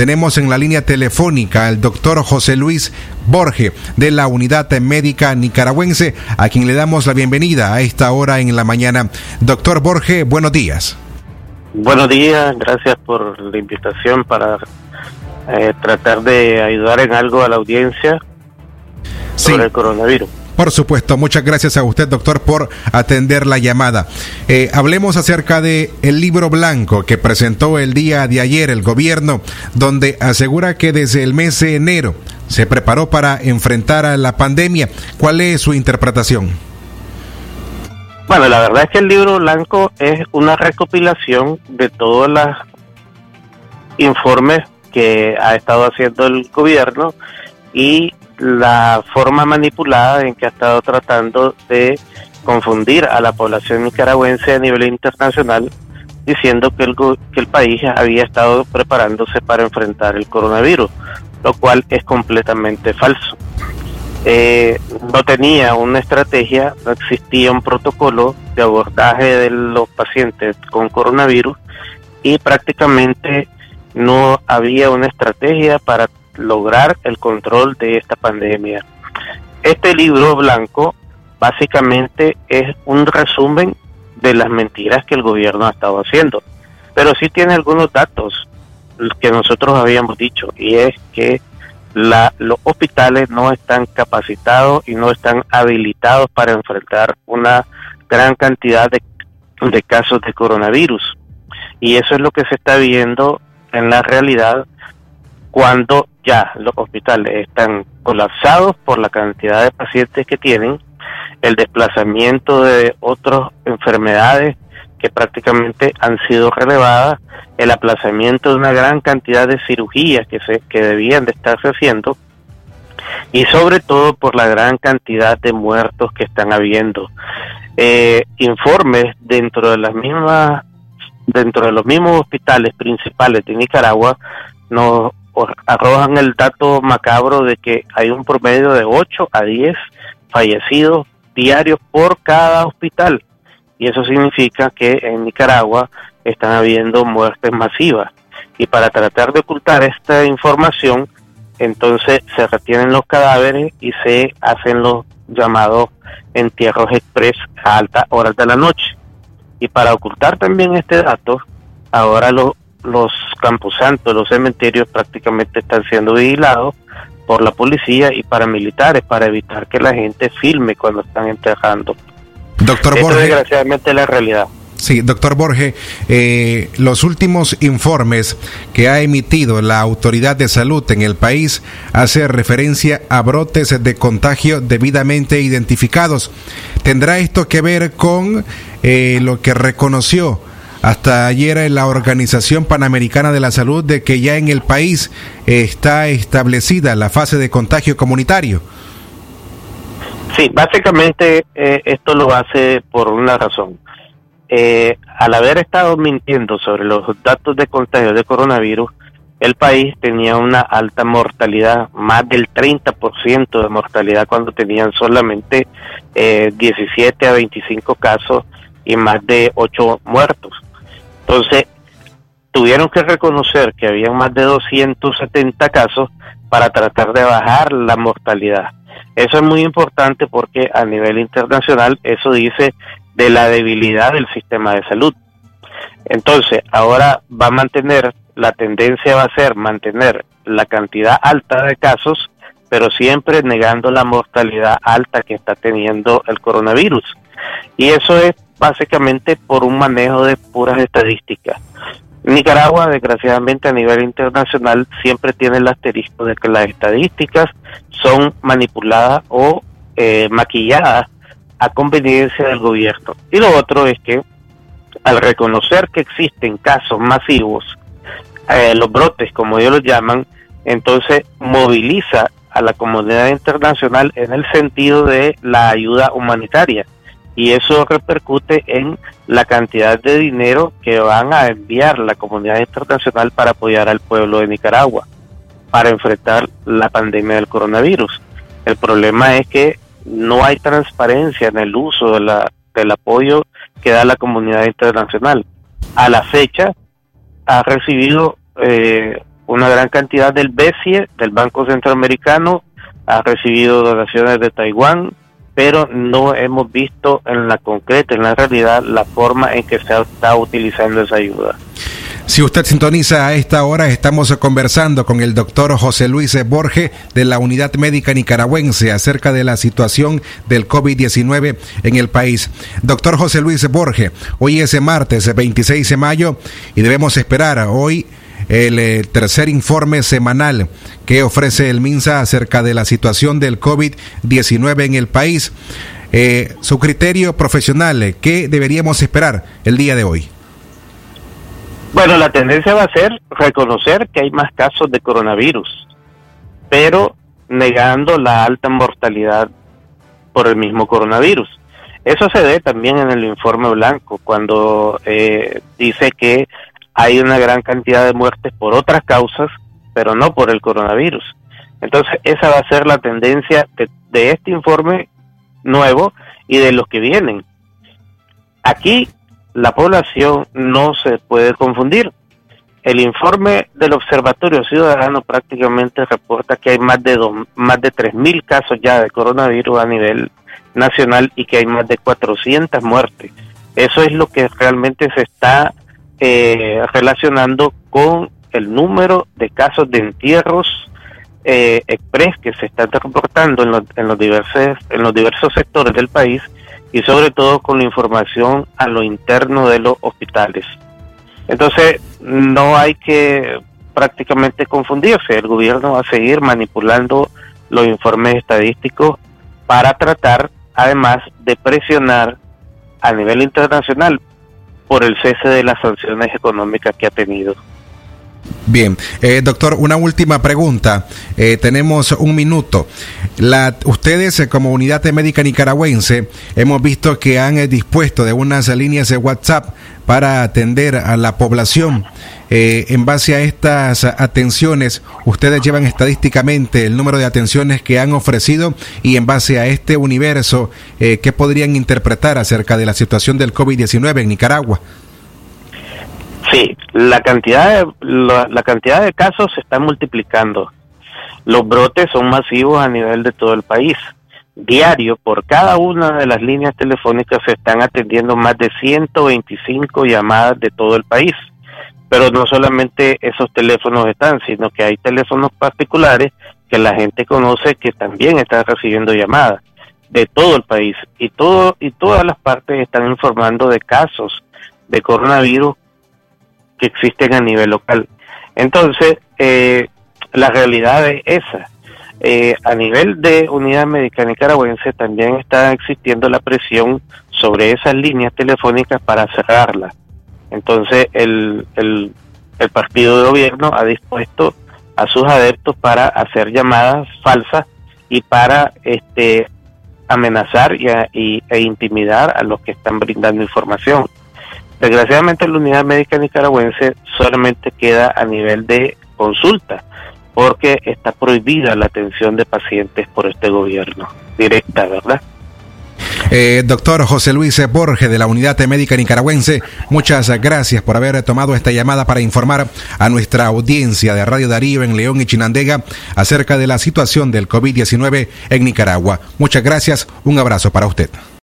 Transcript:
tenemos en la línea telefónica al doctor José Luis Borge de la Unidad Médica Nicaragüense, a quien le damos la bienvenida a esta hora en la mañana. Doctor Borge, buenos días. Buenos días, gracias por la invitación para eh, tratar de ayudar en algo a la audiencia sobre el coronavirus. Por supuesto, muchas gracias a usted, doctor, por atender la llamada. Eh, hablemos acerca de el libro blanco que presentó el día de ayer el gobierno, donde asegura que desde el mes de enero se preparó para enfrentar a la pandemia. ¿Cuál es su interpretación? Bueno, la verdad es que el libro blanco es una recopilación de todos los informes que ha estado haciendo el gobierno y la forma manipulada en que ha estado tratando de confundir a la población nicaragüense a nivel internacional diciendo que el, que el país había estado preparándose para enfrentar el coronavirus, lo cual es completamente falso. Eh, no tenía una estrategia, no existía un protocolo de abordaje de los pacientes con coronavirus y prácticamente no había una estrategia para lograr el control de esta pandemia. Este libro blanco básicamente es un resumen de las mentiras que el gobierno ha estado haciendo, pero sí tiene algunos datos que nosotros habíamos dicho y es que la, los hospitales no están capacitados y no están habilitados para enfrentar una gran cantidad de, de casos de coronavirus. Y eso es lo que se está viendo en la realidad cuando ya los hospitales están colapsados por la cantidad de pacientes que tienen, el desplazamiento de otras enfermedades que prácticamente han sido relevadas, el aplazamiento de una gran cantidad de cirugías que, se, que debían de estarse haciendo y sobre todo por la gran cantidad de muertos que están habiendo. Eh, informes dentro de las mismas dentro de los mismos hospitales principales de Nicaragua nos arrojan el dato macabro de que hay un promedio de 8 a 10 fallecidos diarios por cada hospital. Y eso significa que en Nicaragua están habiendo muertes masivas. Y para tratar de ocultar esta información, entonces se retienen los cadáveres y se hacen los llamados entierros express a altas horas de la noche. Y para ocultar también este dato, ahora los los camposantos, los cementerios prácticamente están siendo vigilados por la policía y paramilitares para evitar que la gente filme cuando están enterrando. Doctor Esto desgraciadamente la realidad. Sí, doctor Borges, eh, los últimos informes que ha emitido la Autoridad de Salud en el país hace referencia a brotes de contagio debidamente identificados. ¿Tendrá esto que ver con eh, lo que reconoció hasta ayer en la Organización Panamericana de la Salud de que ya en el país está establecida la fase de contagio comunitario. Sí, básicamente eh, esto lo hace por una razón. Eh, al haber estado mintiendo sobre los datos de contagio de coronavirus, el país tenía una alta mortalidad, más del 30% de mortalidad cuando tenían solamente eh, 17 a 25 casos y más de 8 muertos. Entonces, tuvieron que reconocer que había más de 270 casos para tratar de bajar la mortalidad. Eso es muy importante porque a nivel internacional eso dice de la debilidad del sistema de salud. Entonces, ahora va a mantener, la tendencia va a ser mantener la cantidad alta de casos, pero siempre negando la mortalidad alta que está teniendo el coronavirus. Y eso es básicamente por un manejo de puras estadísticas. Nicaragua, desgraciadamente a nivel internacional, siempre tiene el asterisco de que las estadísticas son manipuladas o eh, maquilladas a conveniencia del gobierno. Y lo otro es que al reconocer que existen casos masivos, eh, los brotes, como ellos los llaman, entonces moviliza a la comunidad internacional en el sentido de la ayuda humanitaria y eso repercute en la cantidad de dinero que van a enviar la comunidad internacional para apoyar al pueblo de Nicaragua para enfrentar la pandemia del coronavirus. El problema es que no hay transparencia en el uso de la, del apoyo que da la comunidad internacional. A la fecha ha recibido eh, una gran cantidad del BESIE, del Banco Centroamericano, ha recibido donaciones de Taiwán, pero no hemos visto en la concreta, en la realidad, la forma en que se está utilizando esa ayuda. Si usted sintoniza a esta hora, estamos conversando con el doctor José Luis Borge de la Unidad Médica Nicaragüense acerca de la situación del COVID-19 en el país. Doctor José Luis Borge, hoy es martes 26 de mayo y debemos esperar hoy el eh, tercer informe semanal que ofrece el MINSA acerca de la situación del COVID-19 en el país. Eh, su criterio profesional, ¿qué deberíamos esperar el día de hoy? Bueno, la tendencia va a ser reconocer que hay más casos de coronavirus, pero negando la alta mortalidad por el mismo coronavirus. Eso se ve también en el informe blanco, cuando eh, dice que hay una gran cantidad de muertes por otras causas, pero no por el coronavirus. Entonces, esa va a ser la tendencia de, este informe nuevo y de los que vienen. Aquí la población no se puede confundir. El informe del Observatorio Ciudadano prácticamente reporta que hay más de dos, más de 3.000 casos ya de coronavirus a nivel nacional y que hay más de 400 muertes. Eso es lo que realmente se está eh, relacionando con el número de casos de entierros eh, express que se están reportando en los, en los diversos en los diversos sectores del país y sobre todo con la información a lo interno de los hospitales. Entonces, no hay que prácticamente confundirse. El gobierno va a seguir manipulando los informes estadísticos para tratar, además, de presionar a nivel internacional por el cese de las sanciones económicas que ha tenido. Bien, eh, doctor, una última pregunta. Eh, tenemos un minuto. La, ustedes, eh, como unidad médica nicaragüense, hemos visto que han eh, dispuesto de unas líneas de WhatsApp para atender a la población. en base a estas atenciones, ustedes llevan estadísticamente el número de atenciones que han ofrecido y en base a este universo, ¿qué podrían interpretar acerca de la situación del COVID-19 en Nicaragua? Sí, la cantidad de, la, cantidad de casos se está multiplicando. Los brotes son masivos a nivel de todo el país. Diario, por cada una de las líneas telefónicas se están atendiendo más de 125 llamadas de todo el país. Pero no solamente esos teléfonos están, sino que hay teléfonos particulares que la gente conoce que también están recibiendo llamadas de todo el país y todo y todas las partes están informando de casos de coronavirus que existen a nivel local. Entonces, eh, la realidad es esa. Eh, a nivel de unidad médica nicaragüense también está existiendo la presión sobre esas líneas telefónicas para cerrarlas. Entonces, el, el, el partido de gobierno ha dispuesto a sus adeptos para hacer llamadas falsas y para este amenazar y, e intimidar a los que están brindando información. Desgraciadamente la unidad médica nicaragüense solamente queda a nivel de consulta, porque está prohibida la atención de pacientes por este gobierno, directa, ¿verdad? Eh, doctor José Luis Borges de la Unidad Médica Nicaragüense, muchas gracias por haber tomado esta llamada para informar a nuestra audiencia de Radio Darío en León y Chinandega acerca de la situación del COVID-19 en Nicaragua. Muchas gracias, un abrazo para usted.